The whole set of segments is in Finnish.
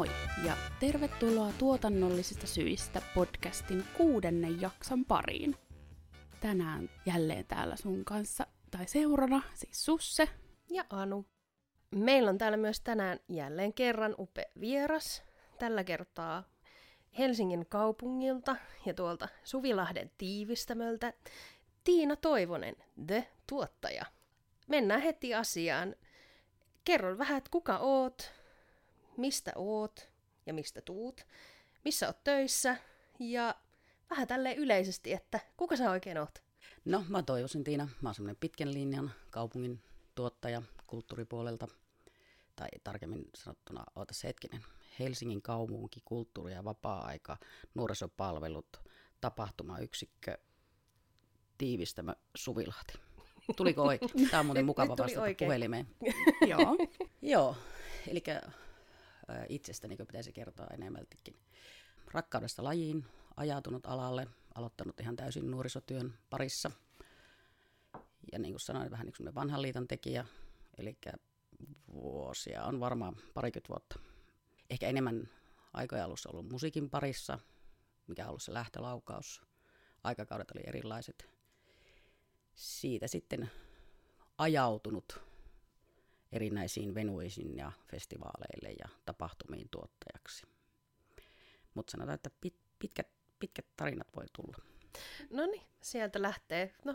moi ja tervetuloa tuotannollisista syistä podcastin kuudennen jakson pariin. Tänään jälleen täällä sun kanssa tai seurana, siis Susse ja Anu. Meillä on täällä myös tänään jälleen kerran upea vieras. Tällä kertaa Helsingin kaupungilta ja tuolta Suvilahden tiivistämöltä Tiina Toivonen, The Tuottaja. Mennään heti asiaan. Kerro vähän, että kuka oot, mistä oot ja mistä tuut, missä oot töissä ja vähän tälleen yleisesti, että kuka sä oikein oot? No, mä toivoisin Tiina. Mä oon semmoinen pitkän linjan kaupungin tuottaja kulttuuripuolelta, tai tarkemmin sanottuna, oota se hetkinen, Helsingin kaupunki, kulttuuri- ja vapaa-aika, nuorisopalvelut, tapahtumayksikkö, tiivistämä Suvilahti. Tuliko oikein? Tämä on muuten mukava vastata oikein. puhelimeen. Joo. Joo, eli itsestäni niin pitäisi kertoa enemmältikin. Rakkaudesta lajiin, ajatunut alalle, aloittanut ihan täysin nuorisotyön parissa. Ja niin kuin sanoin, vähän niin kuin vanhan liiton tekijä, eli vuosia on varmaan parikymmentä vuotta. Ehkä enemmän aikoja alussa ollut musiikin parissa, mikä on ollut se lähtölaukaus. Aikakaudet oli erilaiset. Siitä sitten ajautunut erinäisiin venuisiin ja festivaaleille ja tapahtumiin tuottajaksi. Mutta sanotaan, että pit, pitkät, pitkät tarinat voi tulla. No niin, sieltä lähtee. No,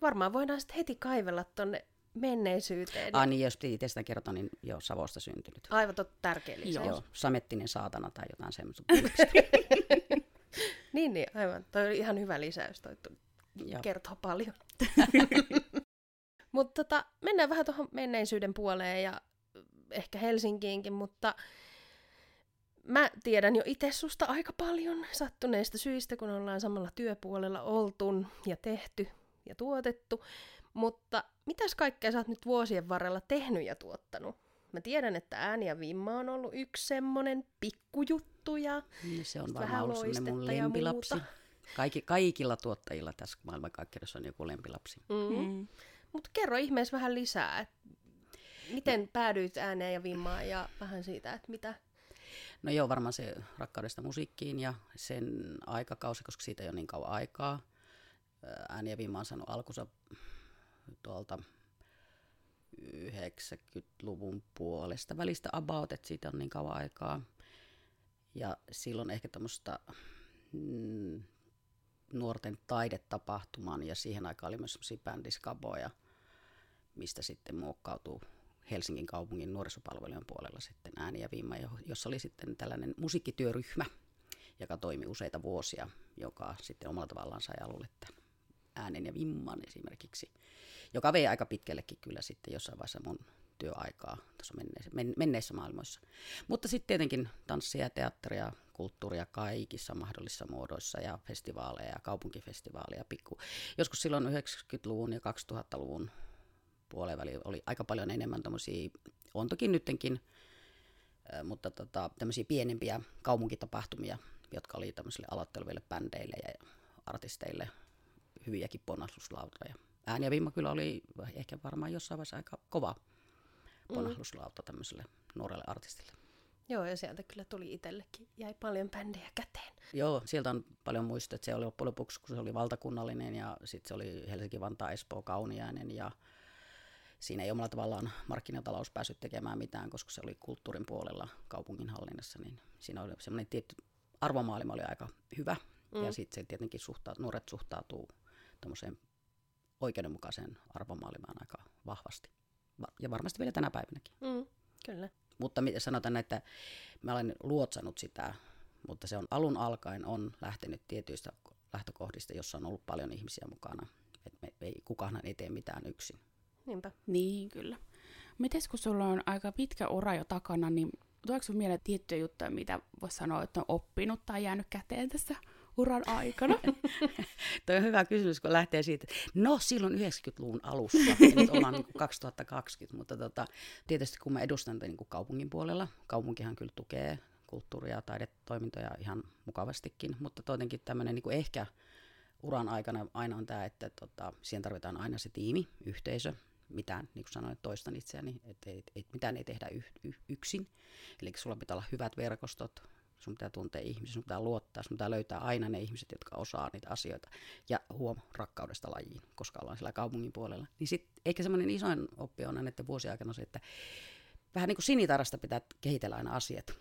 varmaan voidaan sitten heti kaivella tuonne menneisyyteen. Ah niin, jos piti itsestä kertoa, niin joo, Savosta syntynyt. Aivan totta, tärkeä lisäys. Joo, samettinen saatana tai jotain semmoista. niin, niin, aivan. Toi oli ihan hyvä lisäys. Toi kertoo paljon. Mutta tota, mennään vähän tuohon menneisyyden puoleen ja ehkä Helsinkiinkin, mutta mä tiedän jo itse susta aika paljon sattuneista syistä, kun ollaan samalla työpuolella oltu ja tehty ja tuotettu. Mutta mitäs kaikkea sä oot nyt vuosien varrella tehnyt ja tuottanut? Mä tiedän, että ääni ja vimma on ollut yksi semmonen pikkujuttu ja no, se on varmaan ollut mun lempilapsi. Kaikki, kaikilla tuottajilla tässä maailmankaikkeudessa on joku lempilapsi. Mm-hmm. Mm. Mutta kerro ihmeessä vähän lisää, että miten päädyit ääneen ja vimmaan ja vähän siitä, että mitä... No joo, varmaan se rakkaudesta musiikkiin ja sen aikakausi, koska siitä ei ole niin kauan aikaa. Ääni ja vimma on saanut alkunsa tuolta 90-luvun puolesta välistä about, että siitä on niin kauan aikaa. Ja silloin ehkä tämmöistä mm, nuorten taidetapahtuman ja siihen aikaan oli myös semmoisia bändiskaboja, mistä sitten muokkautuu Helsingin kaupungin nuorisopalvelujen puolella sitten ääni ja viima, jossa oli sitten tällainen musiikkityöryhmä, joka toimi useita vuosia, joka sitten omalla tavallaan sai alulle tämän äänen ja vimman esimerkiksi, joka vei aika pitkällekin kyllä sitten jossain vaiheessa mun työaikaa tuossa menneissä, men, menneissä maailmoissa. Mutta sitten tietenkin tanssia, teatteria, kulttuuria kaikissa mahdollisissa muodoissa ja festivaaleja ja kaupunkifestivaaleja. Pikku. Joskus silloin 90-luvun ja 2000-luvun puoleen väliin oli aika paljon enemmän tämmöisiä, on toki nyttenkin, mutta tota, tämmöisiä pienempiä kaupunkitapahtumia, jotka oli tämmöisille aloitteleville bändeille ja artisteille hyviäkin ponnahduslautoja. Ääni ja Vimma kyllä oli ehkä varmaan jossain vaiheessa aika kova. Ponnahduslauta tämmöiselle nuorelle artistille. Joo, ja sieltä kyllä tuli itsellekin, jäi paljon bändejä käteen. Joo, sieltä on paljon muistoja, että se oli loppujen lopuksi, kun se oli valtakunnallinen ja sitten se oli Helsinki, Vantaa, Espoo, Kauniainen ja siinä ei omalla tavallaan markkinatalous päässyt tekemään mitään, koska se oli kulttuurin puolella kaupungin hallinnassa, niin siinä oli semmoinen tietty arvomaailma oli aika hyvä. Mm. Ja sitten se tietenkin suhtaa, nuoret suhtautuu tuommoiseen oikeudenmukaiseen arvomaailmaan aika vahvasti. Ja varmasti vielä tänä päivänäkin. Mm, kyllä. Mutta sanotaan, että mä olen luotsannut sitä, mutta se on alun alkaen on lähtenyt tietyistä lähtökohdista, jossa on ollut paljon ihmisiä mukana. Et me, ei, kukaan ei tee mitään yksin. Niinpä. Niin, kyllä. Mites kun sulla on aika pitkä ura jo takana, niin tuleeko sinulle mieleen tiettyjä juttuja, mitä voisi sanoa, että on oppinut tai jäänyt käteen tässä uran aikana? Tuo on hyvä kysymys, kun lähtee siitä, no silloin 90-luvun alussa, nyt ollaan niin 2020, mutta tota, tietysti kun mä edustan niin kuin kaupungin puolella, kaupunkihan kyllä tukee kulttuuria ja taidetoimintoja ihan mukavastikin, mutta toitenkin tämmöinen niin ehkä uran aikana aina on tämä, että tota, siihen tarvitaan aina se tiimi, yhteisö, mitään, niin kuin sanoin, toistan itseäni, että et, et mitään ei tehdä y, y, yksin. Eli sulla pitää olla hyvät verkostot, sun pitää tuntea ihmisiä, sun pitää luottaa, sun pitää löytää aina ne ihmiset, jotka osaa niitä asioita. Ja huom, rakkaudesta lajiin, koska ollaan siellä kaupungin puolella. Niin sit, ehkä semmoinen isoin oppi on näiden vuosien aikana se, että vähän niin kuin sinitarasta pitää kehitellä aina asiat.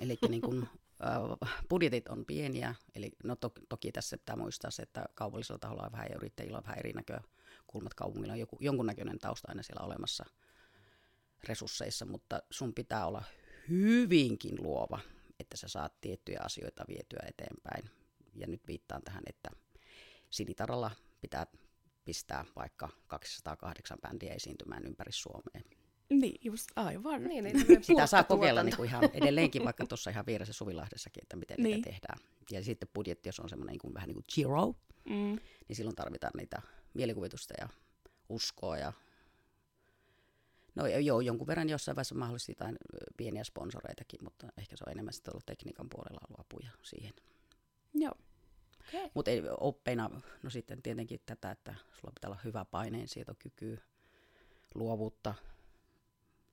Eli niin kuin, budjetit on pieniä, eli no to, toki tässä pitää muistaa se, että kaupallisella taholla on vähän yrittäjillä on vähän eri näkökulmat. Kaupungilla on joku, jonkunnäköinen tausta aina siellä olemassa resursseissa, mutta sun pitää olla hyvinkin luova, että sä saat tiettyjä asioita vietyä eteenpäin. Ja nyt viittaan tähän, että sinitaralla pitää pistää vaikka 208 bändiä esiintymään ympäri Suomeen. Niin, just aivan. Niin, niin Sitä saa kokeilla niin kuin ihan edelleenkin, vaikka tuossa ihan vieressä Suvilahdessakin, että miten niin. niitä tehdään. Ja sitten budjetti, jos on semmoinen niin kuin, vähän niin kuin zero, mm. niin silloin tarvitaan niitä mielikuvitusta ja uskoa ja No joo, jonkun verran jossain vaiheessa mahdollisesti jotain pieniä sponsoreitakin, mutta ehkä se on enemmän sitten ollut tekniikan puolella ollut apuja siihen. Joo. Okay. Mutta oppeina, no sitten tietenkin tätä, että sulla pitää olla hyvä paineensietokyky, luovuutta,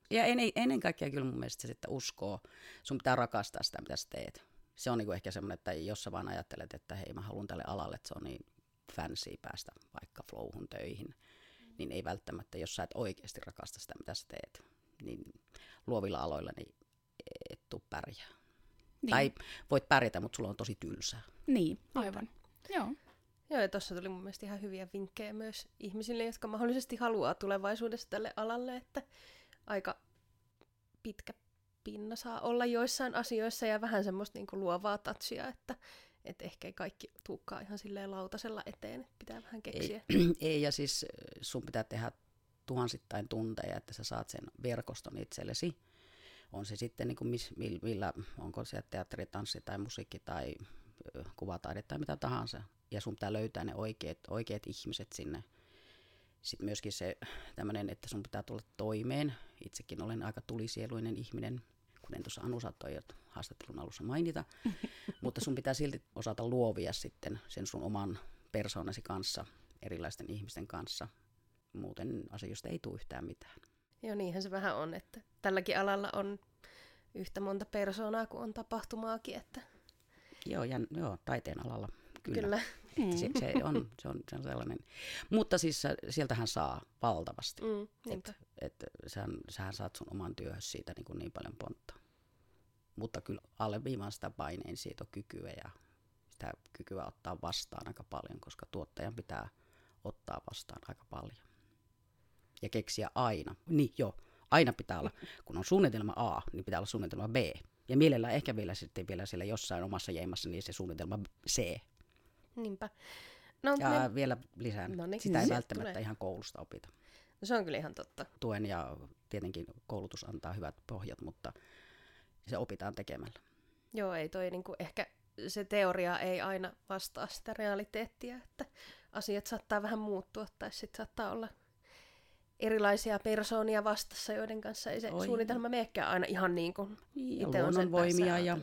ja ennen, ennen kaikkea kyllä mun mielestä se, että uskoo, sun pitää rakastaa sitä, mitä sä teet. Se on niinku ehkä semmoinen, että jos sä vaan ajattelet, että hei mä haluan tälle alalle, että se on niin fancy päästä vaikka flowhun töihin. Niin ei välttämättä, jos sä et oikeasti rakasta sitä, mitä sä teet, niin luovilla aloilla niin et tuu pärjää. Niin. Tai voit pärjätä, mutta sulla on tosi tylsää. Niin, aivan. Joo. Joo, ja tuossa tuli mun mielestä ihan hyviä vinkkejä myös ihmisille, jotka mahdollisesti haluaa tulevaisuudessa tälle alalle, että aika pitkä pinna saa olla joissain asioissa ja vähän semmoista niin kuin luovaa tatsia, että et ehkä ei kaikki tuukkaa ihan silleen lautasella eteen, että pitää vähän keksiä. Ei, ei, ja siis sun pitää tehdä tuhansittain tunteja, että sä saat sen verkoston itsellesi. On se sitten niin kuin mis, millä, onko se teatteri, tanssi tai musiikki tai kuvataide tai mitä tahansa. Ja sun pitää löytää ne oikeat, oikeat ihmiset sinne sitten myöskin se tämmöinen, että sun pitää tulla toimeen. Itsekin olen aika tulisieluinen ihminen, kuten tuossa Anu saattoi haastattelun alussa mainita. Mutta sun pitää silti osata luovia sitten sen sun oman persoonasi kanssa, erilaisten ihmisten kanssa. Muuten asioista ei tule yhtään mitään. Joo, niinhän se vähän on, että tälläkin alalla on yhtä monta persoonaa kuin on tapahtumaakin. Että... Joo, ja, joo, taiteen alalla kyllä. kyllä. Mm. Se, se, on, se, on, se on sellainen. Mutta siis sieltähän saa valtavasti. Mm, että et, sähän, sähän saat sun oman työhön siitä niin, kuin niin paljon pontta. Mutta kyllä alleviivaan sitä paineen kykyä ja sitä kykyä ottaa vastaan aika paljon, koska tuottajan pitää ottaa vastaan aika paljon. Ja keksiä aina. Niin joo, aina pitää olla, kun on suunnitelma A, niin pitää olla suunnitelma B. Ja mielellään ehkä vielä sitten vielä siellä jossain omassa jeimassa, niin se suunnitelma C Niinpä. No, ja me... vielä lisään, no niin, sitä ei välttämättä tulee. ihan koulusta opita. No se on kyllä ihan totta. Tuen ja tietenkin koulutus antaa hyvät pohjat, mutta se opitaan tekemällä. Joo, ei toi niinku, ehkä se teoria ei aina vastaa sitä realiteettia, että asiat saattaa vähän muuttua tai sitten saattaa olla erilaisia persoonia vastassa, joiden kanssa ei se Oi. suunnitelma menekään aina ihan niin kuin niin, itse on sen voimia ja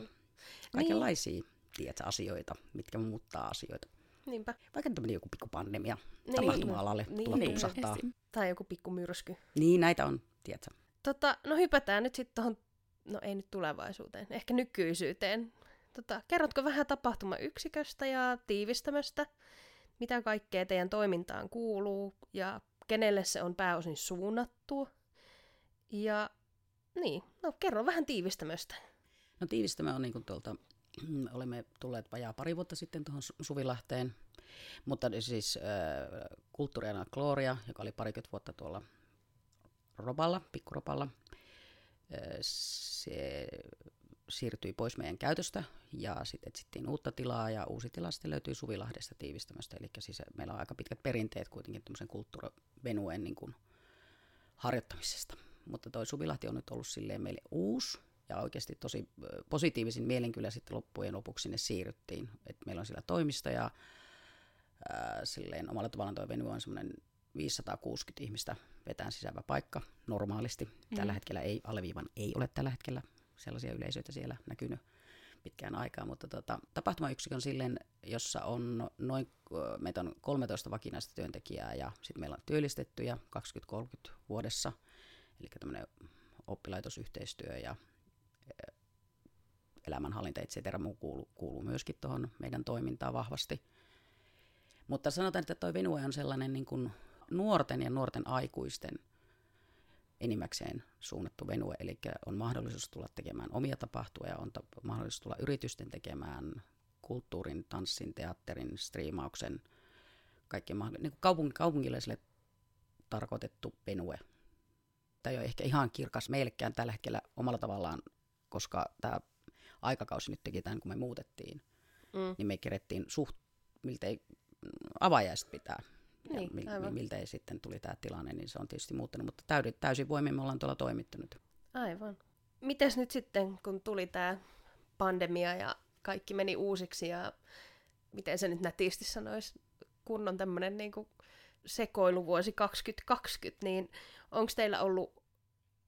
kaikenlaisia. Niin tiedätkö, asioita, mitkä muuttaa asioita. Niinpä. Vaikka tämmöinen joku pikku pandemia niin, tapahtuma-alalle niin, tulla niin, tupsahtaa. Tai joku pikku myrsky. Niin, näitä on, tiedätkö. Tota, no hypätään nyt sitten tuohon, no ei nyt tulevaisuuteen, ehkä nykyisyyteen. Tota, kerrotko vähän tapahtumayksiköstä ja tiivistämöstä? Mitä kaikkea teidän toimintaan kuuluu ja kenelle se on pääosin suunnattu? Ja niin, no kerro vähän tiivistämöstä. No tiivistämö on niin kuin tuolta olemme tulleet vajaa pari vuotta sitten tuohon Suvilahteen, mutta siis äh, kulttuuriana Gloria, joka oli parikymmentä vuotta tuolla Roballa, pikkuropalla, se siirtyi pois meidän käytöstä ja sitten etsittiin uutta tilaa ja uusi tila sitten löytyi Suvilahdesta tiivistämästä. Eli siis meillä on aika pitkät perinteet kuitenkin tämmöisen kulttuurivenuen niin kuin harjoittamisesta. Mutta toi Suvilahti on nyt ollut silleen meille uusi ja oikeasti tosi positiivisin mielin kyllä sitten loppujen lopuksi sinne siirryttiin. Et meillä on siellä toimisto ja ää, silleen omalla tavallaan tuo venue on semmoinen 560 ihmistä vetään sisäävä paikka normaalisti. Mm. Tällä hetkellä ei, alleviivan ei ole tällä hetkellä sellaisia yleisöitä siellä näkynyt. pitkään aikaa, mutta tota, tapahtumayksikkö on silleen, jossa on noin, meitä on 13 vakinaista työntekijää ja sitten meillä on työllistettyjä 20-30 vuodessa, eli tämmöinen oppilaitosyhteistyö ja elämänhallinta, et cetera, muu kuuluu, kuuluu myöskin tuohon meidän toimintaan vahvasti. Mutta sanotaan, että tuo Venue on sellainen niin kuin nuorten ja nuorten aikuisten enimmäkseen suunnattu venue, eli on mahdollisuus tulla tekemään omia tapahtumia, on ta- mahdollisuus tulla yritysten tekemään kulttuurin, tanssin, teatterin, striimauksen, kaikkien mahdollinen, niin kaupung- kaupunkilaisille tarkoitettu venue. Tämä ei ole ehkä ihan kirkas meillekään tällä hetkellä omalla tavallaan, koska tämä aikakausi nyt teki tämän, kun me muutettiin, mm. niin me kerettiin suht miltei avajaiset pitää niin, ja mil, miltä ei sitten tuli tämä tilanne, niin se on tietysti muuttunut, mutta täysin, täysin voimin me ollaan tuolla toimittanut. Aivan. Mites nyt sitten, kun tuli tämä pandemia ja kaikki meni uusiksi ja miten se nyt nätisti sanoisi, kunnon tämmöinen niin sekoiluvuosi 2020, niin onko teillä ollut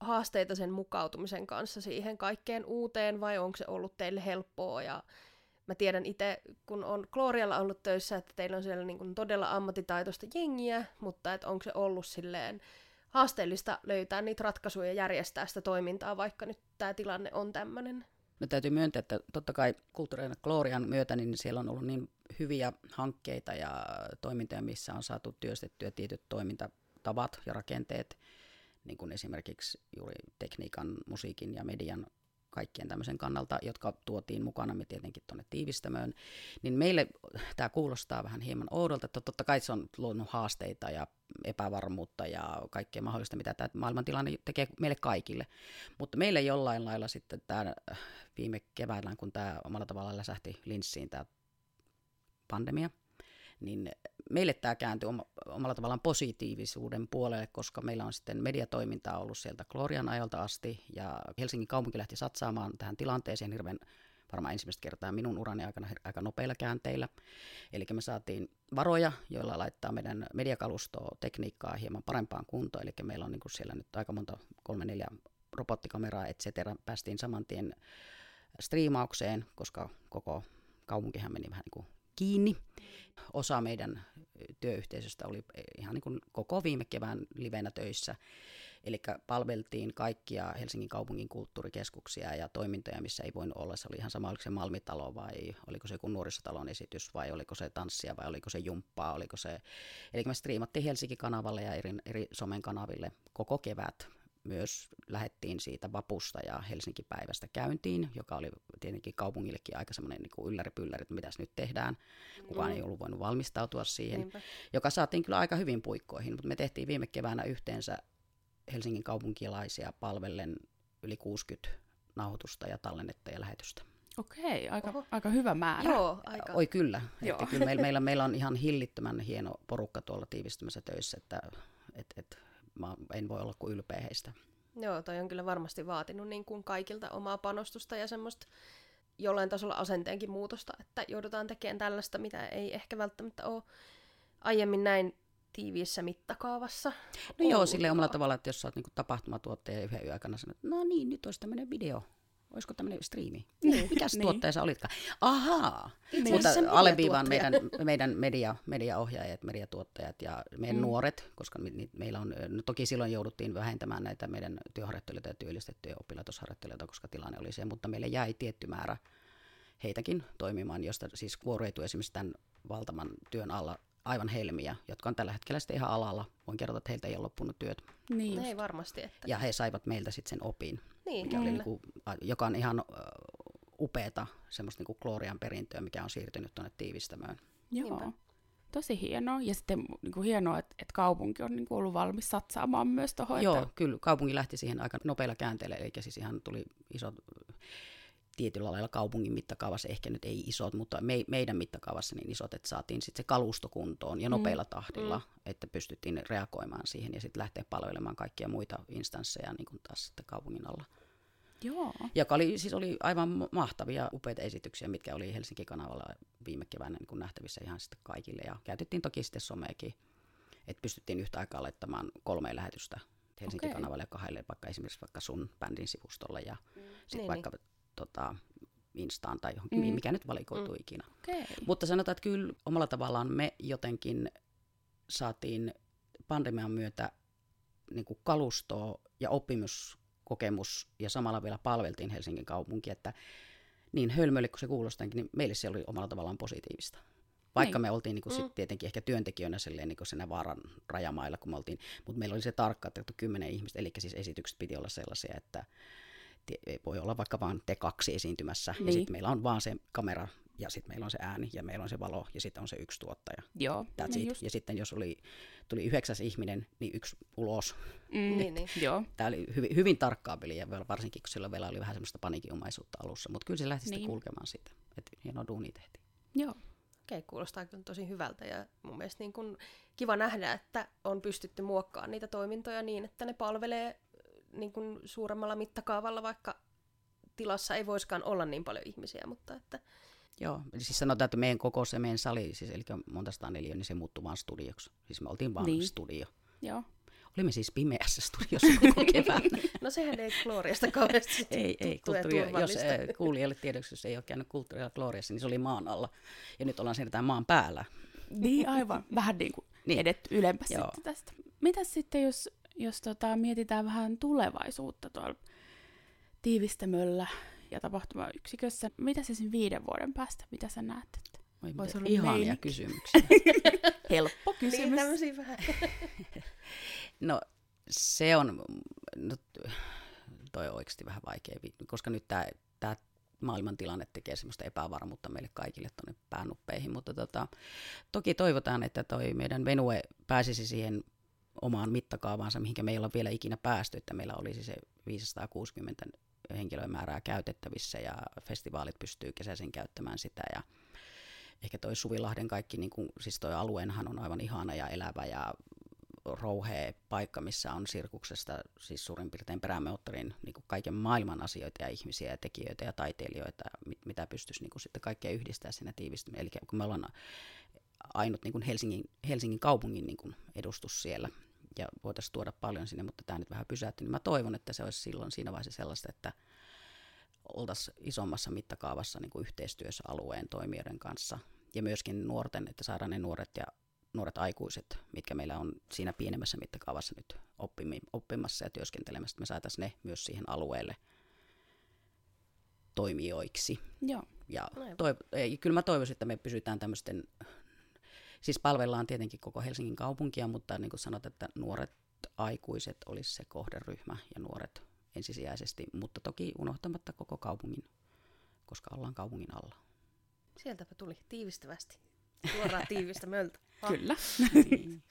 haasteita sen mukautumisen kanssa siihen kaikkeen uuteen vai onko se ollut teille helppoa ja mä tiedän itse, kun on Glorialla ollut töissä, että teillä on siellä niin todella ammattitaitoista jengiä, mutta että onko se ollut silleen haasteellista löytää niitä ratkaisuja ja järjestää sitä toimintaa, vaikka nyt tämä tilanne on tämmöinen? No täytyy myöntää, että totta kai kulttuurinen Glorian myötä, niin siellä on ollut niin hyviä hankkeita ja toimintoja, missä on saatu työstettyä tietyt toimintatavat ja rakenteet, niin kuin esimerkiksi juuri tekniikan, musiikin ja median kaikkien tämmöisen kannalta, jotka tuotiin mukana me tietenkin tuonne tiivistämöön, niin meille tämä kuulostaa vähän hieman oudolta, että totta kai se on luonut haasteita ja epävarmuutta ja kaikkea mahdollista, mitä tämä maailmantilanne tekee meille kaikille. Mutta meille jollain lailla sitten tämä viime keväänä, kun tämä omalla tavalla läsähti linssiin tämä pandemia, niin meille tämä kääntyi omalla tavallaan positiivisuuden puolelle, koska meillä on sitten mediatoimintaa ollut sieltä Glorian ajalta asti, ja Helsingin kaupunki lähti satsaamaan tähän tilanteeseen hirveän varmaan ensimmäistä kertaa minun urani aikana aika nopeilla käänteillä. Eli me saatiin varoja, joilla laittaa meidän mediakalustoa, tekniikkaa hieman parempaan kuntoon. Eli meillä on niin kuin siellä nyt aika monta, kolme, neljä robottikameraa, et cetera. Päästiin saman tien striimaukseen, koska koko kaupunkihan meni vähän niin kuin kiinni. Osa meidän työyhteisöstä oli ihan niin kuin koko viime kevään livenä töissä. Eli palveltiin kaikkia Helsingin kaupungin kulttuurikeskuksia ja toimintoja, missä ei voinut olla. Se oli ihan sama, oliko se Malmitalo vai oliko se joku nuorisotalon esitys vai oliko se tanssia vai oliko se jumppaa. Oliko se... Eli me striimattiin Helsinki-kanavalle ja eri, eri somen kanaville koko kevät myös lähettiin siitä vapusta ja Helsinki-päivästä käyntiin, joka oli tietenkin kaupungillekin aika semmoinen niin ylläri-pylläri, että mitäs nyt tehdään. Kukaan mm. ei ollut voinut valmistautua siihen, Niinpä. joka saatiin kyllä aika hyvin puikkoihin, mutta me tehtiin viime keväänä yhteensä Helsingin kaupunkilaisia palvellen yli 60 nauhoitusta ja tallennetta ja lähetystä. Okei, aika, aika hyvä määrä. Joo, aika. Oi kyllä. Joo. Että kyllä meillä, meillä, meillä on ihan hillittömän hieno porukka tuolla tiivistymässä töissä, että et, et, mä en voi olla kuin ylpeä heistä. Joo, toi on kyllä varmasti vaatinut niin kuin kaikilta omaa panostusta ja semmoista jollain tasolla asenteenkin muutosta, että joudutaan tekemään tällaista, mitä ei ehkä välttämättä ole aiemmin näin tiiviissä mittakaavassa. No joo, sille omalla tavalla, että jos sä oot niin tapahtumatuottaja ja yhden yön aikana sanot, no niin, nyt olisi tämmöinen video, olisiko tämmöinen striimi? Niin. Mikäs niin. tuottaja sä olitkaan? Ahaa, Itse mutta alleviivaan meidän, meidän media, mediaohjaajat, mediatuottajat ja meidän mm. nuoret, koska me, meillä on, no toki silloin jouduttiin vähentämään näitä meidän työharjoittelijoita ja työllistettyjä oppilaitosharjoittelijoita, koska tilanne oli se, mutta meille jäi tietty määrä heitäkin toimimaan, josta siis kuoroitui esimerkiksi tämän valtavan työn alla aivan helmiä, jotka on tällä hetkellä sitten ihan alalla. Voin kertoa, että heiltä ei ole loppunut työt. Niin ei varmasti. Että... Ja he saivat meiltä sitten sen opin, niin, mikä oli niinku, joka on ihan upeata semmoista niinku Glorian perintöä, mikä on siirtynyt tuonne tiivistämään. Joo. Niinpä. Tosi hienoa. Ja sitten niin kuin hienoa, että, että kaupunki on niin kuin ollut valmis satsaamaan myös tuohon. Joo, että... kyllä. Kaupunki lähti siihen aika nopeilla käänteillä, eli siis ihan tuli isot tietyllä lailla kaupungin mittakaavassa, ehkä nyt ei isot, mutta me, meidän mittakaavassa niin isot, että saatiin sitten se kalusto kuntoon ja mm. nopealla tahdilla, mm. että pystyttiin reagoimaan siihen ja sitten lähteä palvelemaan kaikkia muita instansseja niin kuin taas sitten kaupungin alla. Joo. Joka oli, siis oli aivan mahtavia, upeita esityksiä, mitkä oli Helsinki-kanavalla viime keväänä niin nähtävissä ihan sitten kaikille. Ja käytettiin toki sitten someekin, että pystyttiin yhtä aikaa laittamaan kolme lähetystä Helsinki-kanavalle okay. kahdelle, vaikka esimerkiksi vaikka sun bändin sivustolle ja mm. sitten niin, vaikka niin tota, Instaan tai johonkin, Mm. mikä nyt valikoituu ikinä. Okei. Mutta sanotaan, että kyllä omalla tavallaan me jotenkin saatiin pandemian myötä niin kuin kalustoa ja oppimuskokemus ja samalla vielä palveltiin Helsingin kaupunki, että niin hölmöille kuin se kuulostankin, niin meille se oli omalla tavallaan positiivista. Vaikka Niin. me oltiin niin kuin Mm. sit tietenkin ehkä työntekijöinä silleen niin kuin siinä vaaran rajamailla, kun me oltiin, mutta meillä oli se tarkka, että kymmenen ihmistä, eli siis esitykset piti olla sellaisia, että voi olla vaikka vain te kaksi esiintymässä, niin. ja sitten meillä on vaan se kamera, ja sitten meillä on se ääni, ja meillä on se valo, ja sitten on se yksi tuottaja. Joo. That's niin it. just. Ja sitten jos oli, tuli yhdeksäs ihminen, niin yksi ulos. Mm. Niin, niin. Joo. Tämä oli hyvin, hyvin tarkkaa peliä, varsinkin kun silloin vielä oli vähän semmoista paniikinomaisuutta alussa, mutta kyllä se lähti sitten Niin. kulkemaan siitä, että hieno duuni tehtiin. Joo. Okei, kuulostaa kyllä tosi hyvältä ja mun mielestä niin kun kiva nähdä, että on pystytty muokkaamaan niitä toimintoja niin, että ne palvelee niin kun suuremmalla mittakaavalla, vaikka tilassa ei voiskaan olla niin paljon ihmisiä, mutta että Joo, eli siis sanotaan, että meidän koko se meidän sali, siis eli monta neliö, niin se muuttui vaan studioksi. Siis me oltiin vaan Niin. niin. studio. Joo. Olimme siis pimeässä studiossa koko kevään. no sehän ei Gloriasta kauheasti ei, ei, kulttuuri, jos äh, kuulijoille tiedoksi, jos ei ole käynyt kulttuurilla Gloriassa, niin se oli maan alla. Ja nyt ollaan siirrytään maan päällä. Niin aivan. Vähän niin kuin Niin. edetty ylempäs Joo. sitten tästä. Mitäs sitten, jos, jos tota, mietitään vähän tulevaisuutta tuolla tiivistämöllä ja tapahtumayksikössä. Mitä se siinä viiden vuoden päästä, mitä sä näet? Että Oi, Vois miten olla ihania meininki. kysymyksiä. helppo Niin, kysymys. tämmöisiä vähän. No se on, no, toi on oikeasti vähän vaikea, koska nyt tämä tää maailman tilanne tekee semmoista epävarmuutta meille kaikille tuonne päännuppeihin, mutta tota, toki toivotaan, että toi meidän Venue pääsisi siihen omaan mittakaavaansa, mihinkä me ei olla vielä ikinä päästy, että meillä olisi se 560 henkilömäärää käytettävissä ja festivaalit pystyy kesäisin käyttämään sitä ja ehkä toi Suvilahden kaikki, niin kuin, siis toi alueenhan on aivan ihana ja elävä ja rouhea paikka, missä on sirkuksesta siis suurin piirtein perämeottorin niin kaiken maailman asioita ja ihmisiä ja tekijöitä ja taiteilijoita, mit- mitä pystyisi niin kuin sitten kaikkea yhdistää siinä tiivistymiseen. Eli kun me ollaan ainut niin kuin Helsingin, Helsingin kaupungin niin kuin edustus siellä ja voitaisiin tuoda paljon sinne, mutta tämä nyt vähän pysähtyy, niin mä toivon, että se olisi silloin siinä vaiheessa sellaista, että oltaisiin isommassa mittakaavassa niin kuin yhteistyössä alueen toimijoiden kanssa ja myöskin nuorten, että saadaan ne nuoret ja nuoret aikuiset, mitkä meillä on siinä pienemmässä mittakaavassa nyt oppimassa ja työskentelemässä, että me saataisiin ne myös siihen alueelle toimijoiksi. Joo. Ja toiv- ei, kyllä mä toivoisin, että me pysytään tämmöisten, siis palvellaan tietenkin koko Helsingin kaupunkia, mutta niin kuin sanot, että nuoret aikuiset olisi se kohderyhmä ja nuoret ensisijaisesti, mutta toki unohtamatta koko kaupungin, koska ollaan kaupungin alla. Sieltäpä tuli tiivistävästi. Suoraan tiivistä möltä. Kyllä. Niin.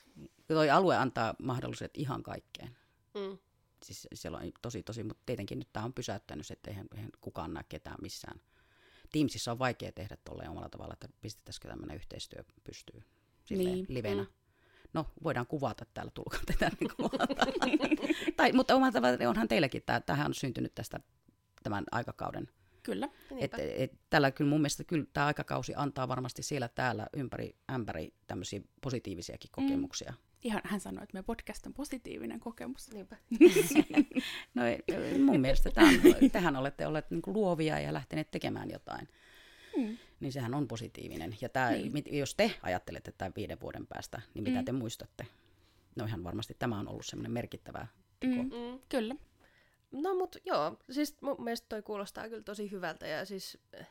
Toi alue antaa mahdollisuudet ihan kaikkeen. Mm. Siis siellä on tosi, tosi, mutta tietenkin nyt tämä on pysäyttänyt, että eihän, eihän kukaan näe ketään missään. Teamsissa on vaikea tehdä tolleen omalla tavalla, että pistettäisikö tämmöinen yhteistyö pystyy silleen Niin. livenä. Mm. No, voidaan kuvata täällä, tulkaa tätä niin tai, mutta omalla tavalla onhan teilläkin, tämä, tämähän on syntynyt tästä tämän aikakauden. Kyllä. Et, et, tällä kyllä mun mielestä kyllä tämä aikakausi antaa varmasti siellä täällä ympäri ämpäri tämmöisiä positiivisiakin kokemuksia. Ihan hän sanoi, että meidän podcast on positiivinen kokemus. Niinpä. No ei, mun mielestä tämän, tehän olette olleet niin luovia ja lähteneet tekemään jotain. Mm. Niin sehän on positiivinen. Ja tää, Niin. mit, jos te ajattelette tämän viiden vuoden päästä, niin mitä Mm. te muistatte? No ihan varmasti tämä on ollut semmoinen merkittävä teko. Mm. Mm. Kyllä. No mut joo, siis mun mielestä toi kuulostaa kyllä tosi hyvältä ja siis eh,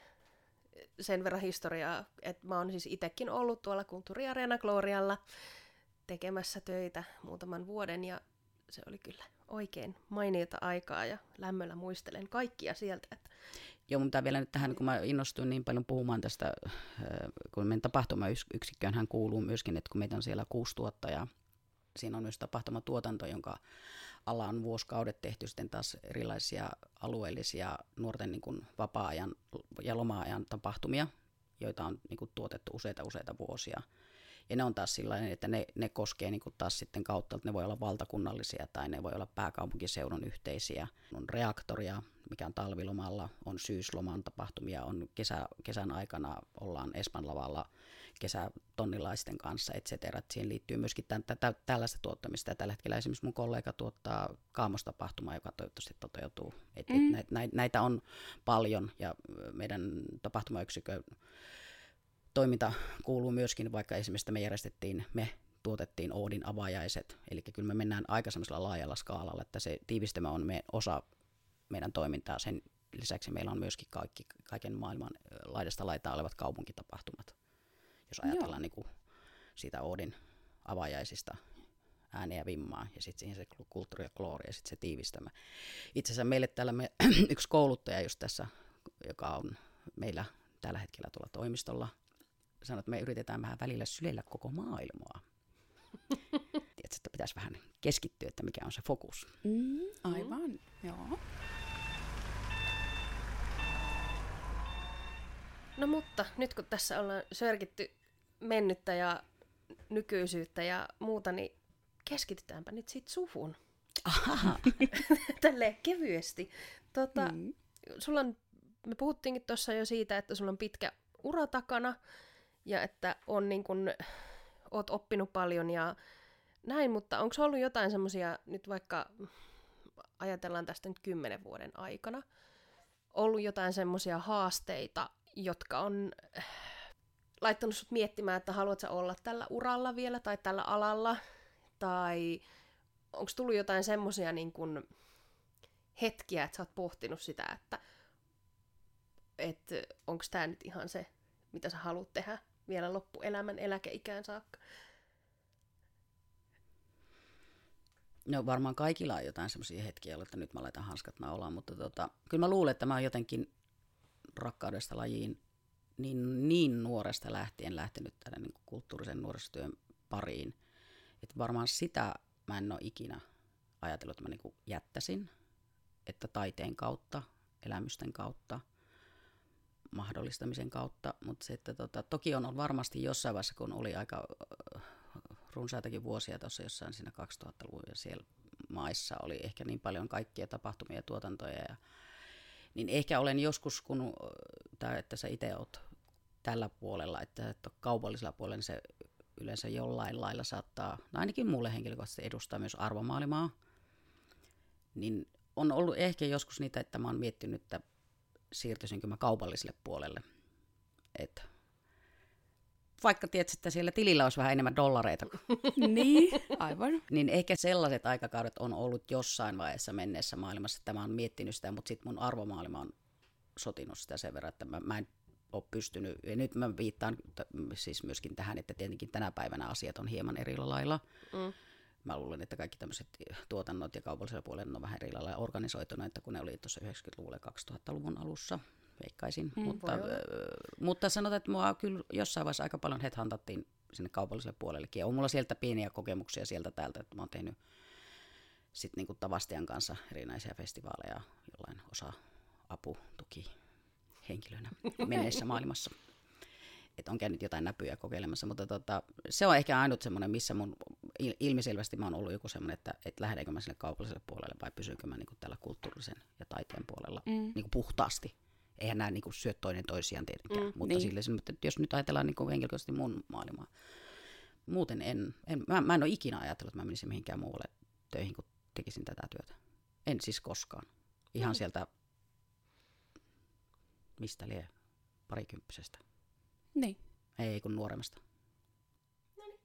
sen verran historiaa, että mä oon siis itekin ollut tuolla Kulttuuriareena Glorialla tekemässä töitä muutaman vuoden ja se oli kyllä oikein mainiota aikaa ja lämmöllä muistelen kaikkia sieltä. Että Joo, mutta vielä nyt tähän, kun mä innostuin niin paljon puhumaan tästä, äh, kun meidän tapahtumayksikköön hän kuuluu myöskin, että kun meitä on siellä kuusi tuottajaa, siinä on myös tapahtumatuotanto, jonka alla on vuosikaudet tehty sitten taas erilaisia alueellisia nuorten niin kuin vapaa-ajan ja loma-ajan tapahtumia, joita on niin kuin tuotettu useita useita vuosia. Ja ne on taas sellainen, että ne, ne koskee niin kuin taas sitten kautta, että ne voi olla valtakunnallisia tai ne voi olla pääkaupunkiseudun yhteisiä. On reaktoria, mikä on talvilomalla, on syysloman tapahtumia, on kesä, kesän aikana ollaan Espan lavalla kesätonnilaisten kanssa, et cetera. Siihen liittyy myöskin tämän, tä, tällaista tuottamista. Ja tällä hetkellä esimerkiksi mun kollega tuottaa kaamostapahtumaa, joka toivottavasti toteutuu. Et, mm. et näitä, näitä on paljon ja meidän tapahtumayksikö toiminta kuuluu myöskin, vaikka esimerkiksi me järjestettiin, me tuotettiin Oodin avajaiset, eli kyllä me mennään aika semmoisella laajalla skaalalla, että se tiivistelmä on me osa meidän toimintaa. Sen lisäksi meillä on myöskin kaikki, kaiken maailman laidasta laitaan olevat kaupunkitapahtumat. Jos ajatellaan niin kuin siitä Oodin avajaisista ääniä ja vimmaa ja sitten siihen se kulttuuri ja kloori ja sitten se tiivistämä. Itse asiassa meille täällä me, yksi kouluttaja just tässä, joka on meillä tällä hetkellä tuolla toimistolla, sanoi, että me yritetään vähän välillä syleillä koko maailmaa. Tiedätkö, että pitäisi vähän keskittyä, että mikä on se fokus. Mm, aivan, mm. joo. No mutta nyt kun tässä ollaan sörkitty mennyttä ja nykyisyyttä ja muuta, niin keskitytäänpä nyt siitä suhun. Tälle kevyesti. Tota, mm. sulla on, me puhuttiinkin tuossa jo siitä, että sulla on pitkä ura takana ja että on niin kun, oot oppinut paljon ja näin, mutta onko ollut jotain semmoisia, nyt vaikka ajatellaan tästä nyt kymmenen vuoden aikana, ollut jotain semmoisia haasteita, jotka on äh, laittanut sut miettimään, että haluatko olla tällä uralla vielä tai tällä alalla, tai onko tullut jotain semmoisia niin kun, hetkiä, että sä oot pohtinut sitä, että et, onko tämä nyt ihan se, mitä sä haluat tehdä vielä loppuelämän eläkeikään saakka? No varmaan kaikilla on jotain semmoisia hetkiä, että nyt mä laitan hanskat naulaan, mutta tota, kyllä mä luulen, että mä oon jotenkin rakkaudesta lajiin niin, niin nuoresta lähtien lähtenyt tänne niin kulttuurisen nuorisotyön pariin, että varmaan sitä mä en ole ikinä ajatellut, että mä niin jättäisin, että taiteen kautta, elämysten kautta, mahdollistamisen kautta, mutta että tota, toki on varmasti jossain vaiheessa, kun oli aika runsaitakin vuosia tuossa jossain siinä 2000-luvun ja siellä maissa oli ehkä niin paljon kaikkia tapahtumia ja tuotantoja. Ja, niin ehkä olen joskus, kun tai että sä itse oot tällä puolella, että, että kaupallisella puolella niin se yleensä jollain lailla saattaa, no ainakin mulle henkilökohtaisesti edustaa myös arvomaailmaa, niin on ollut ehkä joskus niitä, että mä oon miettinyt, että siirtyisinkö mä kaupalliselle puolelle. Että vaikka tiedät, että siellä tilillä olisi vähän enemmän dollareita. niin, aivan. niin ehkä sellaiset aikakaudet on ollut jossain vaiheessa menneessä maailmassa, että mä oon miettinyt sitä, mutta sitten mun arvomaailma on sotinut sitä sen verran, että mä, mä en ole pystynyt, ja nyt mä viittaan siis myöskin tähän, että tietenkin tänä päivänä asiat on hieman eri lailla. Mm. Mä luulen, että kaikki tämmöiset tuotannot ja kaupallisella puolella on vähän eri lailla organisoituneita, kun ne oli tuossa 90-luvulla 2000-luvun alussa veikkaisin. Mm, mutta, äh, mutta sanotaan, että mua kyllä jossain vaiheessa aika paljon headhuntattiin sinne kaupalliselle puolellekin. Ja on mulla sieltä pieniä kokemuksia sieltä täältä, että mä oon tehnyt sitten niinku Tavastian kanssa erinäisiä festivaaleja, jollain osa apu, tuki henkilönä menneessä maailmassa. Että on käynyt jotain näpyjä kokeilemassa, mutta tota, se on ehkä ainut semmoinen, missä mun ilmiselvästi mä oon ollut joku semmoinen, että, että lähdenkö mä sinne kaupalliselle puolelle vai pysynkö mä niinku tällä kulttuurisen ja taiteen puolella mm. niinku puhtaasti eihän nämä niin kuin, syö toinen toisiaan tietenkään, mm, mutta niin. sille, että jos nyt ajatellaan niin kuin henkilökohtaisesti mun maailmaa, muuten en, en mä, mä en ole ikinä ajatellut, että mä menisin mihinkään muualle töihin, kun tekisin tätä työtä. En siis koskaan. Ihan mm. sieltä, mistä lie, parikymppisestä. Niin. Ei kun nuoremmasta.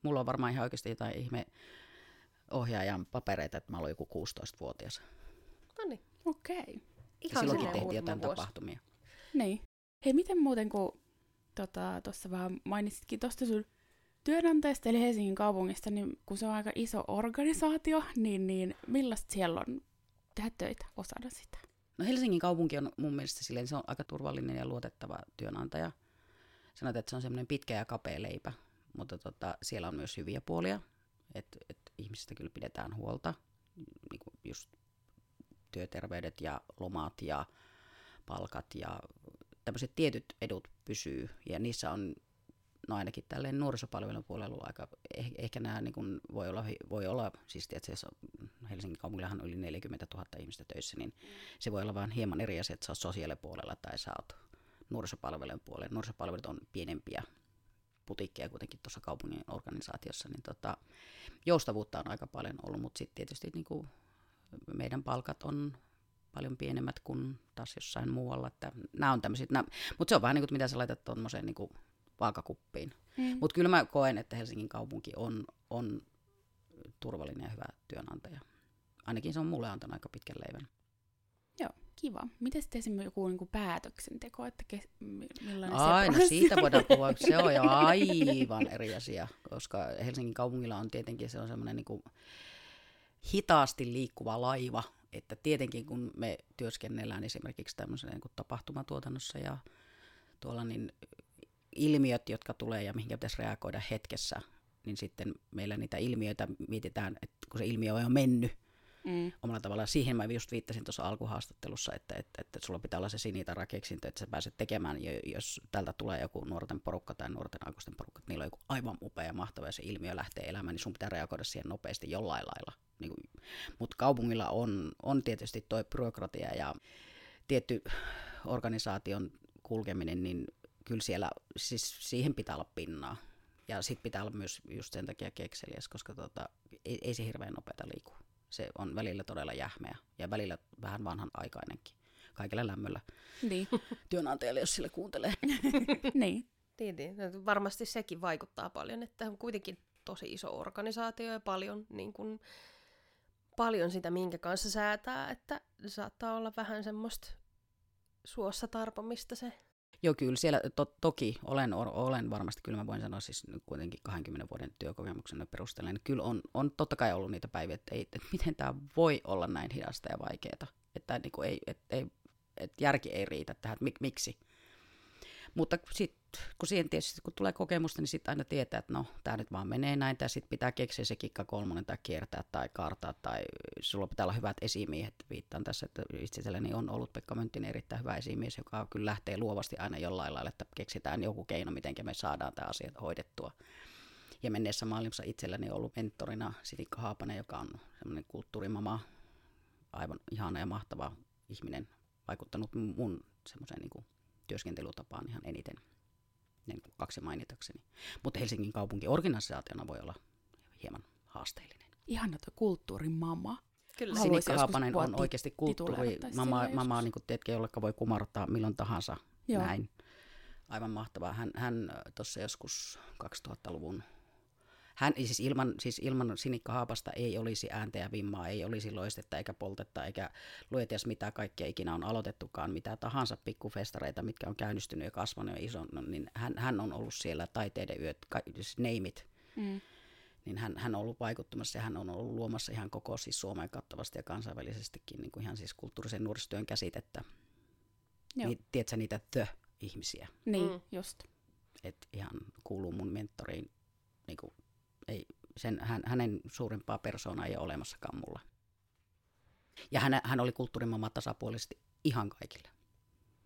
Mulla on varmaan ihan oikeasti jotain ihme ohjaajan papereita, että mä olen joku 16-vuotias. No niin. Okei. Okay. Ihan silloinkin tehtiin jotain vuosi. tapahtumia. Niin. Hei, miten muuten, kun tuossa tota, vähän mainitsitkin tuosta sun työnantajasta, eli Helsingin kaupungista, niin kun se on aika iso organisaatio, niin, niin millaista siellä on tehdä töitä osana sitä? No Helsingin kaupunki on mun mielestä silleen, se on aika turvallinen ja luotettava työnantaja. Sanotaan, että se on semmoinen pitkä ja kapea leipä, mutta tota, siellä on myös hyviä puolia, että et ihmisistä kyllä pidetään huolta, niin kuin just työterveydet ja lomat ja palkat ja tämmöiset tietyt edut pysyy. Ja niissä on no ainakin tälleen nuorisopalvelun puolella aika, eh, ehkä nämä niin kuin voi, olla, voi olla, siis että Helsingin kaupungillahan on yli 40 000 ihmistä töissä, niin se voi olla vaan hieman eri asia, että sä oot sosiaalipuolella tai sä oot nuorisopalvelujen puolella. Nuorisopalvelut on pienempiä putiikkeja kuitenkin tuossa kaupungin organisaatiossa, niin tota, joustavuutta on aika paljon ollut, mutta sitten tietysti niin kuin meidän palkat on paljon pienemmät kuin taas jossain muualla. Että nämä on tämmöiset, mutta se on vähän niin kuin, mitä sä laitat tuommoiseen niin vaakakuppiin. Mm. Mutta kyllä mä koen, että Helsingin kaupunki on, on turvallinen ja hyvä työnantaja. Ainakin se on mulle antanut aika pitkän leivän. Kiva. Miten sitten esimerkiksi joku niin kuin päätöksenteko, että ke, millainen Ai, no siitä voidaan puhua. Se on jo aivan eri asia, koska Helsingin kaupungilla on tietenkin se on semmoinen niin hitaasti liikkuva laiva, että tietenkin kun me työskennellään esimerkiksi tämmöisen niin tapahtumatuotannossa ja tuolla niin ilmiöt, jotka tulee ja mihin pitäisi reagoida hetkessä, niin sitten meillä niitä ilmiöitä mietitään, että kun se ilmiö on jo mennyt, mm. omalla tavallaan. Siihen mä just viittasin tuossa alkuhaastattelussa, että, että, että sulla pitää olla se sinitarakeksintö, että sä pääset tekemään, jos tältä tulee joku nuorten porukka tai nuorten aikuisten porukka, että niillä on joku aivan upea ja mahtava ja se ilmiö lähtee elämään, niin sun pitää reagoida siihen nopeasti jollain lailla. Niin Mutta kaupungilla on, on tietysti tuo byrokratia ja tietty organisaation kulkeminen, niin kyllä siellä, siis siihen pitää olla pinnaa. Ja sitten pitää olla myös just sen takia kekseliäs, koska tota, ei, ei se hirveän nopeata liiku. Se on välillä todella jähmeä ja välillä vähän vanhan aikainenkin. Kaikella lämmöllä niin. työnantajalle, jos sille kuuntelee. niin. Niin, niin. Varmasti sekin vaikuttaa paljon, että on kuitenkin tosi iso organisaatio ja paljon, niin kuin, paljon sitä, minkä kanssa säätää, että saattaa olla vähän semmoista suossa tarpomista se Joo, kyllä siellä to, toki olen, olen varmasti, kyllä mä voin sanoa siis kuitenkin 20 vuoden työkokemuksen perusteella, niin kyllä on, on totta kai ollut niitä päiviä, että, ei, että miten tämä voi olla näin hidasta ja vaikeaa, että niin kuin ei, et, ei, et järki ei riitä tähän, että mik, miksi. Mutta sitten kun siihen tietysti, kun tulee kokemusta, niin sitten aina tietää, että no, tämä nyt vaan menee näin, tai sitten pitää keksiä se kikka kolmonen tai kiertää tai kartaa, tai sulla pitää olla hyvät esimiehet. Viittaan tässä, että itselläni on ollut Pekka Mönttinen erittäin hyvä esimies, joka kyllä lähtee luovasti aina jollain lailla, että keksitään joku keino, miten me saadaan tämä asia hoidettua. Ja menneessä maailmassa itselläni on ollut mentorina Sitikka Haapanen, joka on semmoinen kulttuurimama, aivan ihana ja mahtava ihminen, vaikuttanut mun semmoiseen niin työskentelytapaan ihan eniten niin kuin kaksi mainitakseni. Mutta Helsingin kaupunki organisaationa voi olla hieman haasteellinen. Ihana tuo kulttuurimama. Kyllä. Sinikka Haapanen on oikeasti kulttuuri. Mama, mama niin kuin tiedätkö, jollekka voi kumartaa milloin tahansa Joo. näin. Aivan mahtavaa. Hän, hän tuossa joskus 2000-luvun hän, siis ilman, siis ilman Sinikka Haapasta ei olisi ääntä ja vimmaa, ei olisi loistetta eikä poltetta eikä lueties mitä kaikkea ikinä on aloitettukaan, mitä tahansa pikkufestareita, mitkä on käynnistynyt ja kasvanut ja ison, no, niin hän, hän on ollut siellä taiteiden yöt, siis neimit. Mm. Niin hän, hän on ollut vaikuttamassa ja hän on ollut luomassa ihan koko siis Suomeen kattavasti ja kansainvälisestikin niin kuin ihan siis kulttuurisen nuorisotyön käsitettä. Joo. Niin, tiedätkö niitä the-ihmisiä? Niin, mm. just. Et ihan kuuluu mun mentoriin niin kuin ei, sen, hän, hänen suurimpaa persoonaa ei ole olemassakaan mulla. Ja hän, hän oli kulttuurimamma tasapuolisesti ihan kaikille.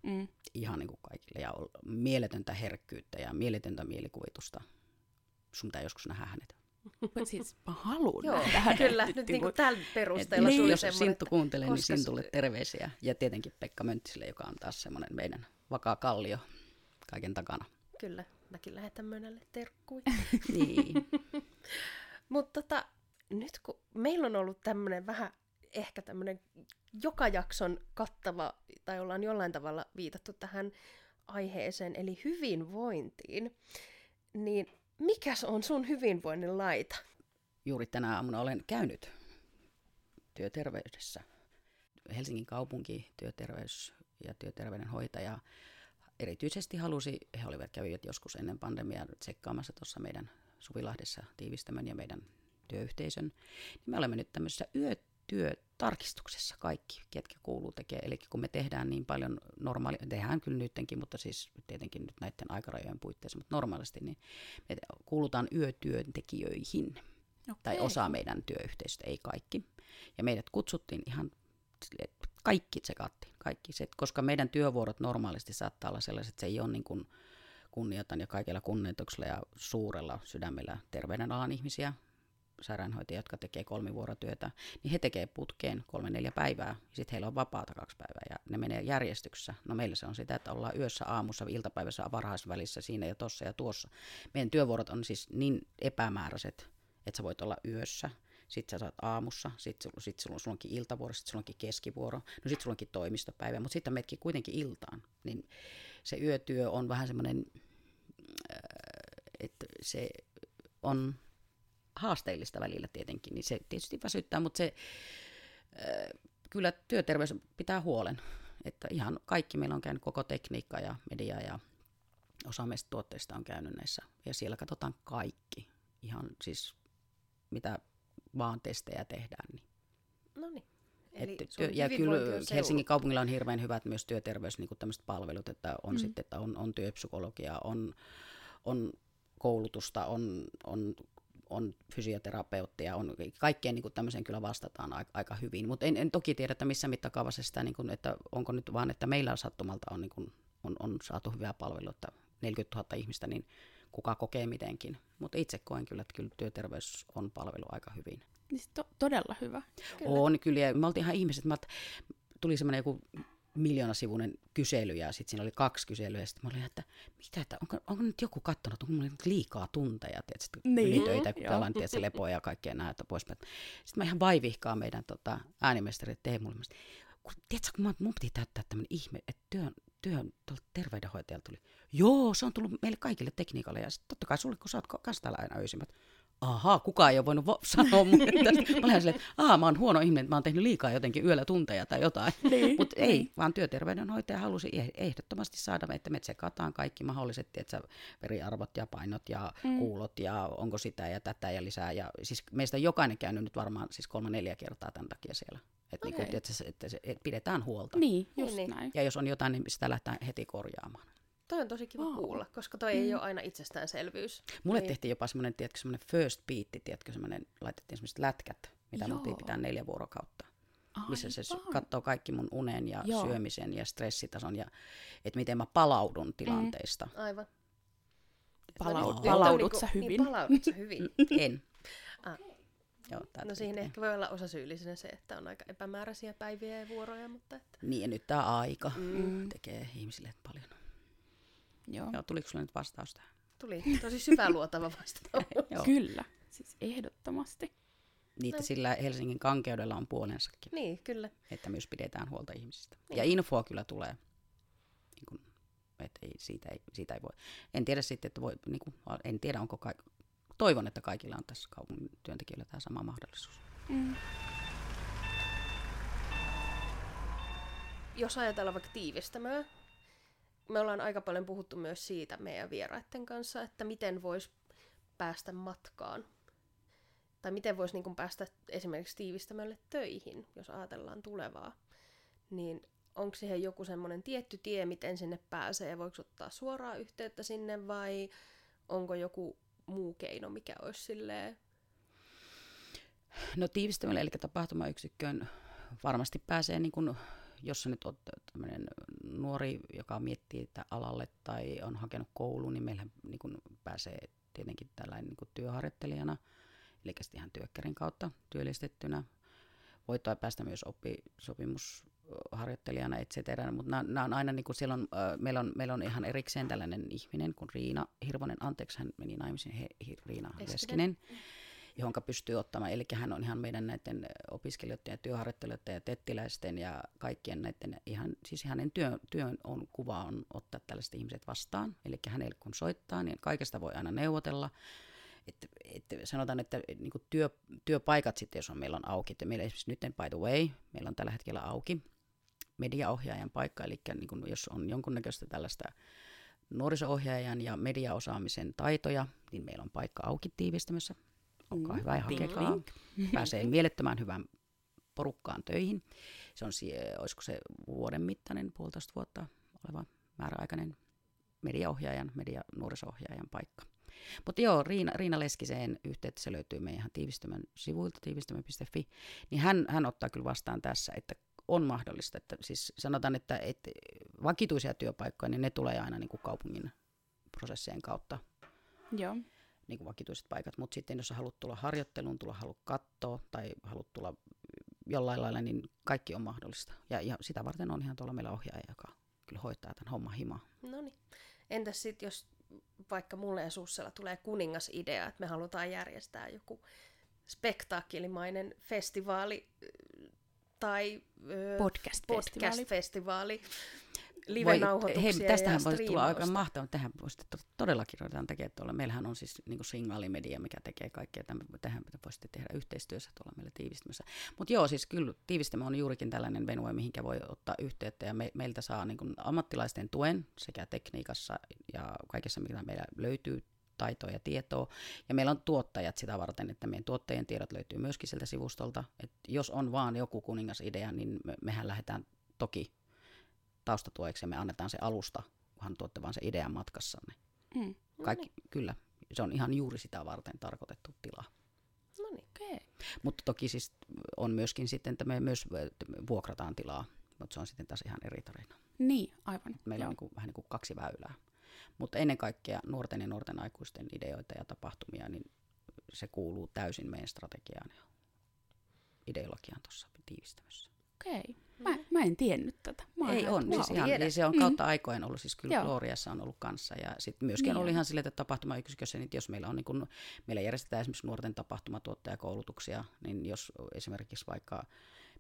Mm. Ihan niin kuin kaikille. Ja mieletöntä herkkyyttä ja mieletöntä mielikuvitusta. Sun pitää joskus nähdä hänet. siis mä haluan Joo, nähdä kyllä. Nyt niin kuin tällä perusteella niin, Jos Sinttu kuuntelee, niin Sintulle terveisiä. Ja tietenkin Pekka Mönttiselle, joka on taas semmoinen meidän vakaa kallio kaiken takana. Kyllä mäkin lähetän Mönälle terkkuja. niin. Mutta tota, nyt kun meillä on ollut tämmöinen vähän ehkä tämmöinen joka jakson kattava, tai ollaan jollain tavalla viitattu tähän aiheeseen, eli hyvinvointiin, niin mikäs on sun hyvinvoinnin laita? Juuri tänä aamuna olen käynyt työterveydessä. Helsingin kaupunki, työterveys ja työterveydenhoitaja erityisesti halusi, he olivat kävivät joskus ennen pandemiaa tsekkaamassa tuossa meidän Suvilahdessa tiivistämön ja meidän työyhteisön, niin me olemme nyt tämmöisessä yötyötarkistuksessa kaikki, ketkä kuuluu tekemään. Eli kun me tehdään niin paljon normaali, tehdään kyllä nyttenkin, mutta siis tietenkin nyt näiden aikarajojen puitteissa, mutta normaalisti, niin me kuulutaan yötyöntekijöihin. Okay. Tai osa meidän työyhteisöstä, ei kaikki. Ja meidät kutsuttiin ihan kaikki tsekattiin, kaikki se, koska meidän työvuorot normaalisti saattaa olla sellaiset, että se ei ole niin kuin kunnioitan ja kaikella kunnioituksella ja suurella sydämellä terveydenalan ihmisiä, sairaanhoitajia, jotka tekee kolmivuorotyötä, niin he tekee putkeen kolme neljä päivää, sitten heillä on vapaata kaksi päivää ja ne menee järjestyksessä. No meillä se on sitä, että ollaan yössä, aamussa, iltapäivässä, varhaisvälissä, siinä ja tossa ja tuossa. Meidän työvuorot on siis niin epämääräiset, että sä voit olla yössä, sitten sä saat aamussa, sitten sit sulla, sulla onkin iltavuoro, sitten sulla onkin keskivuoro, no sitten sulla onkin toimistopäivä, mutta sitten menetkin kuitenkin iltaan. Niin se yötyö on vähän semmoinen, äh, että se on haasteellista välillä tietenkin, niin se tietysti väsyttää, mutta se äh, kyllä työterveys pitää huolen. Että ihan kaikki meillä on käynyt koko tekniikka ja media ja osa meistä tuotteista on käynyt näissä. Ja siellä katsotaan kaikki. Ihan siis mitä vaan testejä tehdään. Niin. No niin. Eli työ, ja kyllä Helsingin kaupungilla on hirveän hyvät myös työterveys niin palvelut, että on mm. sitten, että on, on työpsykologia, on, on koulutusta, on, on on fysioterapeuttia, on kaikkeen niin tämmöiseen kyllä vastataan aika, aika hyvin. Mutta en, en, toki tiedä, että missä mittakaavassa sitä, niin kuin, että onko nyt vaan, että meillä sattumalta on, niin kuin, on, on saatu hyvää palvelua, että 40 000 ihmistä, niin kuka kokee mitenkin. Mutta itse koen kyllä, että kyllä työterveys on palvelu aika hyvin. Niin to- todella hyvä. Kyllä. On kyllä, ja me oltiin ihan ihmiset, mä, tuli semmoinen joku miljoonasivuinen kysely ja sitten siinä oli kaksi kyselyä. Ja sitten mä olin, että mitä, että onko, onko nyt joku katsonut, onko mulla nyt liikaa tunteja, tietysti niin. ylitöitä, kun pelaan tietysti lepoa ja kaikkea näitä poispäin. Sitten mä ihan vaivihkaan meidän tota, äänimestari Teemulle, kun, tiedätkö, kun mun piti täyttää tämmöinen ihme, että työn, työn terveydenhoitajalta tuli, joo, se on tullut meille kaikille tekniikalle ja sitten totta kai sulle, kun sä oot kanssa täällä aina öisimmät, ahaa, kukaan ei ole voinut vo- sanoa mulle tästä. Mä olen silleen, että ahaa, mä oon huono ihminen, että mä oon tehnyt liikaa jotenkin yöllä tunteja tai jotain. Niin. Mutta ei, niin. vaan työterveydenhoitaja halusi eh-, ehdottomasti saada, että me tsekataan kaikki mahdolliset, että veriarvot ja painot ja mm. kuulot ja onko sitä ja tätä ja lisää. Ja siis meistä jokainen käynyt nyt varmaan siis kolme neljä kertaa tämän takia siellä. Että, okay. niin että, se, että, se, että pidetään huolta. Niin, just niin, näin. Ja jos on jotain, niin sitä lähdetään heti korjaamaan. Toi on tosi kiva wow. kuulla, koska toi mm. ei ole aina itsestäänselvyys. Mulle niin. tehtiin jopa semmoinen, tiedätkö, semmoinen first beat, tiedätkö, semmoinen, laitettiin semmoiset lätkät, mitä Joo. mun piti pitää neljä vuorokautta. Aivan. Missä se katsoo kaikki mun unen ja Joo. syömisen ja stressitason ja että miten mä palaudun tilanteista. Mm. Aivan. Palaud- palaudut sä hyvin? Niin, palaudut sä hyvin? en. Ah. Joo, no siihen tehdä. ehkä voi olla osa syyllisenä se, että on aika epämääräisiä päiviä ja vuoroja. Mutta että... Niin ja nyt tämä aika mm. tekee ihmisille paljon. Joo. Joo, tuliko sulle nyt vastaus tähän? Tuli, tosi syväluotava vastaus. Kyllä, siis ehdottomasti. Niitä no. sillä Helsingin kankeudella on puolensakin. Niin, kyllä. Että myös pidetään huolta ihmisistä. Niin. Ja infoa kyllä tulee. Niin kun, et ei, siitä, ei, siitä ei voi. En tiedä sitten, että voi, niin kun, en tiedä onko ka- toivon, että kaikilla on tässä kaupungin työntekijöillä tämä sama mahdollisuus. Mm. Jos ajatellaan vaikka tiivistämöä, me ollaan aika paljon puhuttu myös siitä meidän vieraiden kanssa, että miten voisi päästä matkaan. Tai miten voisi niin päästä esimerkiksi tiivistämälle töihin, jos ajatellaan tulevaa. Niin onko siihen joku semmoinen tietty tie, miten sinne pääsee? Voiko ottaa suoraa yhteyttä sinne vai onko joku muu keino, mikä olisi silleen? No tiivistämällä, eli tapahtumayksikköön varmasti pääsee niin kuin jos sä nyt oot tämmöinen nuori, joka miettii että alalle tai on hakenut kouluun, niin meillä niin kun pääsee tietenkin tällainen niin työharjoittelijana, eli ihan työkkärin kautta työllistettynä. Voi päästä myös oppisopimusharjoittelijana, et cetera, mutta nämä, nämä on aina, niin kuin siellä on, äh, meillä, on, meillä on ihan erikseen tällainen ihminen kuin Riina Hirvonen, anteeksi, hän meni naimisiin, he, he, Riina Eskinen. Eskinen johon pystyy ottamaan. Eli hän on ihan meidän näiden opiskelijoiden ja työharjoittelijoiden ja tettiläisten ja kaikkien näiden, ihan, siis hänen työn, työn on, kuva on ottaa tällaiset ihmiset vastaan. Eli hänelle kun soittaa, niin kaikesta voi aina neuvotella. Et, et sanotaan, että niin työ, työpaikat sitten, jos on, meillä on auki, että meillä esimerkiksi nyt by the way, meillä on tällä hetkellä auki mediaohjaajan paikka, eli niin kuin jos on jonkunnäköistä tällaista nuoriso-ohjaajan ja mediaosaamisen taitoja, niin meillä on paikka auki tiivistämässä olkaa mm. hyvä ja hakekaa. Pääsee mielettömän hyvän porukkaan töihin. Se on, olisiko se vuoden mittainen, puolitoista vuotta oleva määräaikainen mediaohjaajan, media nuoriso-ohjaajan paikka. Mutta joo, Riina, Riina Leskiseen yhteyttä se löytyy meidän tiivistymän sivuilta, tiivistymä.fi, niin hän, hän ottaa kyllä vastaan tässä, että on mahdollista, että siis sanotaan, että, että vakituisia työpaikkoja, niin ne tulee aina niin kuin kaupungin prosessien kautta Joo. Niin kuin vakituiset paikat. Mutta sitten jos haluat tulla harjoitteluun, tulla haluat katsoa tai haluat tulla jollain lailla, niin kaikki on mahdollista. Ja, ja sitä varten on ihan tuolla meillä ohjaaja, joka kyllä hoitaa tämän homman himaa. No niin. Entäs sitten, jos vaikka mulle ja Sussella tulee kuningasidea, että me halutaan järjestää joku spektaakkelimainen festivaali tai ö, Podcast-festivaali. Voi- live-nauhoituksia hei, tästähän voisi tulla aika mahtavaa. Tähän voisi to- todellakin ruvetaan tekemään tuolla. Meillähän on siis niin signaalimedia, mikä tekee kaikkea. Tämän, tähän voisitte tehdä yhteistyössä tuolla meillä tiivistymässä. Mutta joo, siis kyllä tiivistämä on juurikin tällainen venue, mihinkä voi ottaa yhteyttä. Ja me, meiltä saa niin kuin ammattilaisten tuen sekä tekniikassa ja kaikessa, mitä meillä löytyy taitoa ja tietoa. Ja meillä on tuottajat sitä varten, että meidän tuottajien tiedot löytyy myöskin sieltä sivustolta. Et jos on vaan joku kuningasidea, niin me, mehän lähdetään toki taustatueksi ja me annetaan se alusta, kunhan tuotte vaan se idean matkassanne. Mm. Kaikki, Kyllä, se on ihan juuri sitä varten tarkoitettu tila. No niin. Okei. Mutta toki siis on myöskin sitten, että me myös vuokrataan tilaa, mutta se on sitten taas ihan eri tarina. Niin, aivan. Meillä Joo. on niin kuin, vähän niin kuin kaksi väylää. Mutta ennen kaikkea nuorten ja nuorten aikuisten ideoita ja tapahtumia, niin se kuuluu täysin meidän strategiaan ja ideologiaan tuossa tiivistämässä. Okei. Mä, mä en tiennyt tätä. Mä Ei on, siis ihan, niin se on kautta aikojen ollut, siis kyllä Joo. Gloriassa on ollut kanssa. Ja sitten myöskin Niin oli ihan silleen, että tapahtumayksikössä, niin jos meillä on niin kun, meillä järjestetään esimerkiksi nuorten tapahtumatuottajakoulutuksia, niin jos esimerkiksi vaikka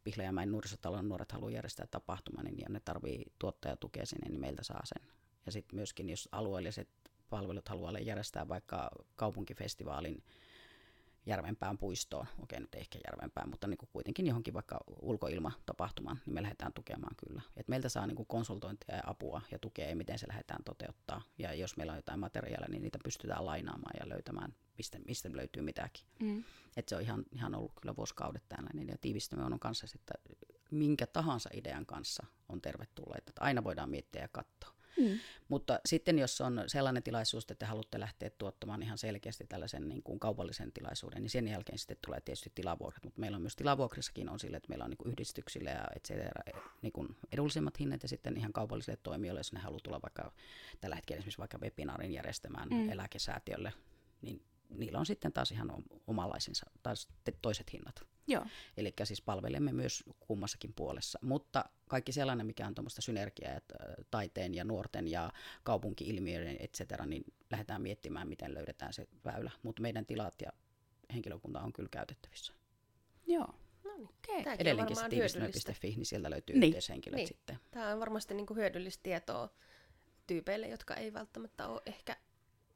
Pihlajamäen nuorisotalon nuoret haluaa järjestää tapahtuman, niin ja ne tarvii tuottajatukea sinne, niin meiltä saa sen. Ja sitten myöskin, jos alueelliset palvelut haluaa järjestää vaikka kaupunkifestivaalin Järvenpään puistoon, okei nyt ehkä Järvenpään, mutta niin kuin kuitenkin johonkin vaikka ulkoilmatapahtumaan, niin me lähdetään tukemaan kyllä. Et meiltä saa niin kuin konsultointia ja apua ja tukea ja miten se lähdetään toteuttaa. Ja jos meillä on jotain materiaalia, niin niitä pystytään lainaamaan ja löytämään, mistä, mistä löytyy mitäkin. Mm. Et se on ihan, ihan ollut kyllä vuosikaudet tällainen. Ja tiivistämme on kanssa, että minkä tahansa idean kanssa on tervetulleita. Että aina voidaan miettiä ja katsoa. Mm. Mutta sitten jos on sellainen tilaisuus, että te haluatte lähteä tuottamaan ihan selkeästi tällaisen niin kuin kaupallisen tilaisuuden, niin sen jälkeen sitten tulee tietysti tilavuokrat. Mutta meillä on myös tilavuokrissakin on sille, että meillä on niin kuin yhdistyksille ja et cetera, niin kuin edullisemmat hinnat ja sitten ihan kaupallisille toimijoille, jos ne haluaa tulla vaikka tällä hetkellä esimerkiksi vaikka webinaarin järjestämään Mm. eläkesäätiölle, niin niillä on sitten taas ihan o- omalaisensa, taas toiset hinnat. Joo. Eli siis palvelemme myös kummassakin puolessa. Mutta kaikki sellainen, mikä on tuommoista synergiaa että, taiteen ja nuorten ja kaupunki-ilmiöiden, et cetera, niin lähdetään miettimään, miten löydetään se väylä. Mutta meidän tilat ja henkilökunta on kyllä käytettävissä. Joo. No niin. Okei. Tämäkin on Edelleenkin se tiivistelmä.fi, niin sieltä löytyy Niin. niin. yhteishenkilöt Niin. niin. sitten. Tämä on varmasti niinku hyödyllistä tietoa tyypeille, jotka ei välttämättä ole ehkä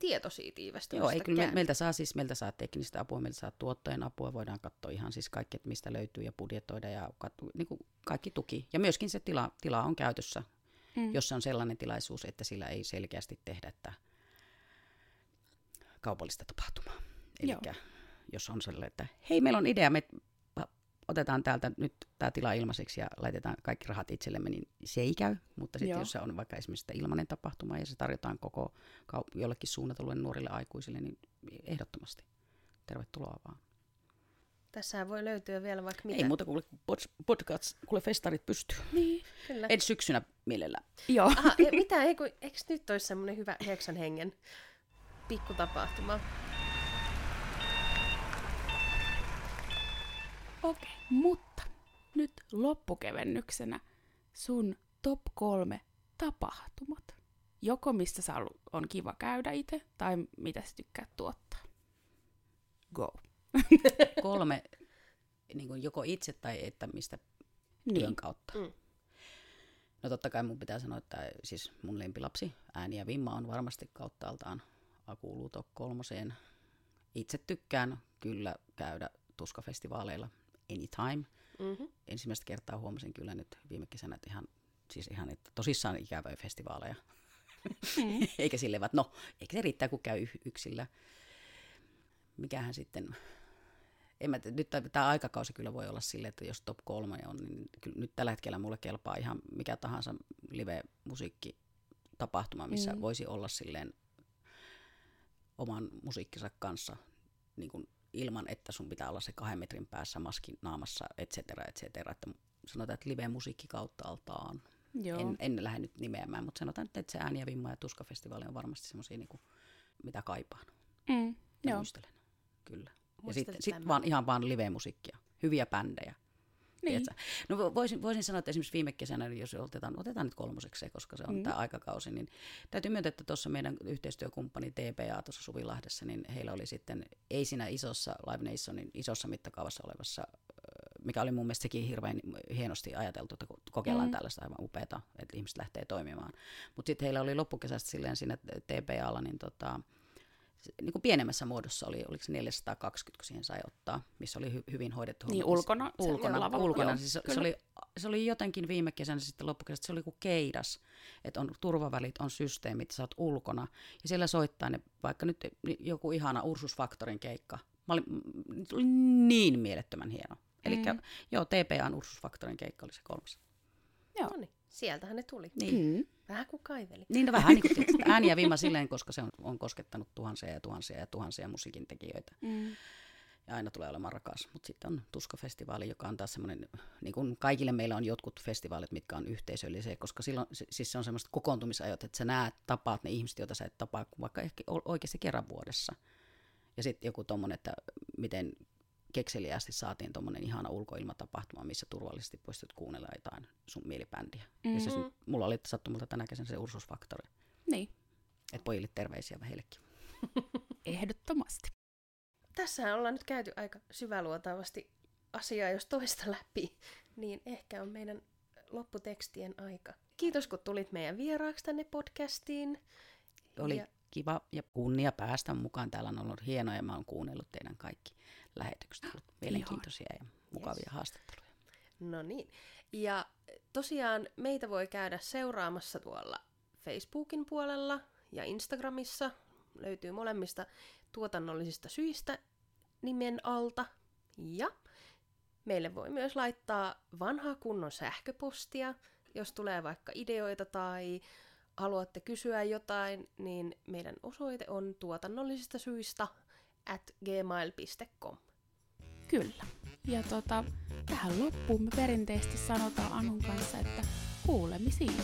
tietoisia tiivästymästä. Joo, ei kyllä me, meiltä saa siis meiltä saa teknistä apua, meiltä saa tuottajan apua, voidaan katsoa ihan siis kaikki, että mistä löytyy ja budjetoida ja katso, niin kuin kaikki tuki. Ja myöskin se tila, tila on käytössä, Mm. jos se on sellainen tilaisuus, että sillä ei selkeästi tehdä että kaupallista tapahtumaa. Eli jos on sellainen, että hei, meillä on idea, me otetaan täältä nyt tämä tila ilmaiseksi ja laitetaan kaikki rahat itsellemme, niin se ei käy. Mutta sitten jos se on vaikka esimerkiksi ilmainen tapahtuma ja se tarjotaan koko kau- jollekin suunnatulle nuorille aikuisille, niin ehdottomasti tervetuloa vaan. Tässähän voi löytyä vielä vaikka mitä. Ei muuta kuin pod- podcast, kuule festarit pystyy. Niin. Kyllä. Ensi syksynä mielellään. Joo. Aha, e, mitä, ei, kun, eikö nyt olisi semmoinen hyvä yhdeksän hengen pikkutapahtuma? Okei, mutta nyt loppukevennyksenä sun top kolme tapahtumat. Joko mistä sä on kiva käydä itse, tai mitä sä tykkäät tuottaa. Go. Kolme, niin kuin joko itse tai että mistä Niin. työn kautta. Mm. No totta kai mun pitää sanoa, että siis mun lempilapsi, ääni ja vimma on varmasti kauttaaltaan kuuluu top kolmoseen. Itse tykkään kyllä käydä tuskafestivaaleilla anytime. Mm-hmm. Ensimmäistä kertaa huomasin kyllä nyt viime kesänä, että ihan, siis ihan että tosissaan ikävöi festivaaleja. Mm. Eikä sille vaan, no, eikä se riittää, kun käy yksillä. Mikähän sitten, en mä, nyt tämä aikakausi kyllä voi olla sille, että jos top kolme on, niin kyllä nyt tällä hetkellä mulle kelpaa ihan mikä tahansa live-musiikki tapahtuma, missä mm. voisi olla silleen oman musiikkinsa kanssa niin kuin ilman, että sun pitää olla se kahden metrin päässä maskin naamassa, et cetera, et cetera. Että sanotaan, että live-musiikki kautta altaan. Joo. En, en lähde nyt nimeämään, mutta sanotaan, että se ääni ja vimma ja tuskafestivaali on varmasti semmoisia, niin mitä kaipaan Mm, ja joo. muistelen. Kyllä. Ja sitten sit vaan, ihan vaan live-musiikkia, hyviä bändejä. Niin. No vo- voisin, voisin sanoa, että esimerkiksi viime kesänä, jos otetaan, otetaan nyt kolmoseksi se, koska se on Mm. tämä aikakausi, niin täytyy myöntää, että tuossa meidän yhteistyökumppani TPA tuossa Suvilahdessa, niin heillä oli sitten, ei siinä isossa Live Nationin isossa mittakaavassa olevassa, mikä oli mun mielestä sekin hirveän hienosti ajateltu, että ko- kokeillaan Mm. tällaista aivan upeata, että ihmiset lähtee toimimaan. Mutta sitten heillä oli loppukesästä silleen siinä TPAlla, niin tota, niin kuin pienemmässä muodossa oli, oliko se 420, kun siihen sai ottaa, missä oli hy- hyvin hoidettu Niin homma. ulkona. se Ulkona, lavalla, ulkona. joo, Siis se, kyllä. se, oli, se oli jotenkin viime kesänä sitten loppukesästä, se oli kuin keidas, että on turvavälit, on systeemit, sä oot ulkona. Ja siellä soittaa ne, vaikka nyt joku ihana Ursus Factorin keikka. Mä olin, se oli niin mielettömän hieno. Eli Mm. joo, TPAn Ursus Factorin keikka oli se kolmas. Joo. No niin, sieltähän ne tuli. Niin. Mm. Vähän kuin kaiveli. Niin no vähän niin kuin tietysti, ääni ja vima silleen, koska se on, on koskettanut tuhansia ja tuhansia ja tuhansia musiikin tekijöitä. Mm. ja aina tulee olemaan rakas. Mutta sitten on Tuska-festivaali, joka on taas semmoinen, niin kuin kaikille meillä on jotkut festivaalit, mitkä on yhteisöllisiä, koska silloin, se- siis se on semmoista kokoontumisajot, että sä näet, tapaat ne ihmiset, joita sä et tapaa vaikka ehkä oikeasti kerran vuodessa. Ja sitten joku tommonen, että miten kekseliästi saatiin tuommoinen ihana ulkoilmatapahtuma, missä turvallisesti pystyt kuunnella jotain sun mielibändiä. Mm-hmm. Ja se, Mhm. mulla oli sattumalta tänä kesänä se Ursus Factory. Niin, Että pojille terveisiä heillekin. ehdottomasti. Tässähän ollaan nyt käyty aika syväluotaavasti asiaa jos toista läpi, niin ehkä on meidän lopputekstien aika. Kiitos kun tulit meidän vieraaksi tänne podcastiin. Oli ja. Kiva ja kunnia päästä mukaan. Täällä on ollut hienoa ja mä oon kuunnellut teidän kaikki lähetykset. Ollut mielenkiintoisia ja mukavia Yes. haastatteluja. No niin. Ja tosiaan meitä voi käydä seuraamassa tuolla Facebookin puolella ja Instagramissa. Löytyy molemmista tuotannollisista syistä nimen alta. Ja meille voi myös laittaa vanhaa kunnon sähköpostia, jos tulee vaikka ideoita tai haluatte kysyä jotain, niin meidän osoite on tuotannollisista syistä at gmail.com. Kyllä. Ja tota, tähän loppuun me perinteisesti sanotaan Anun kanssa, että kuulemisiin.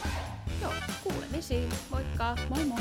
Joo, kuulemisiin. Moikka! Moi moi!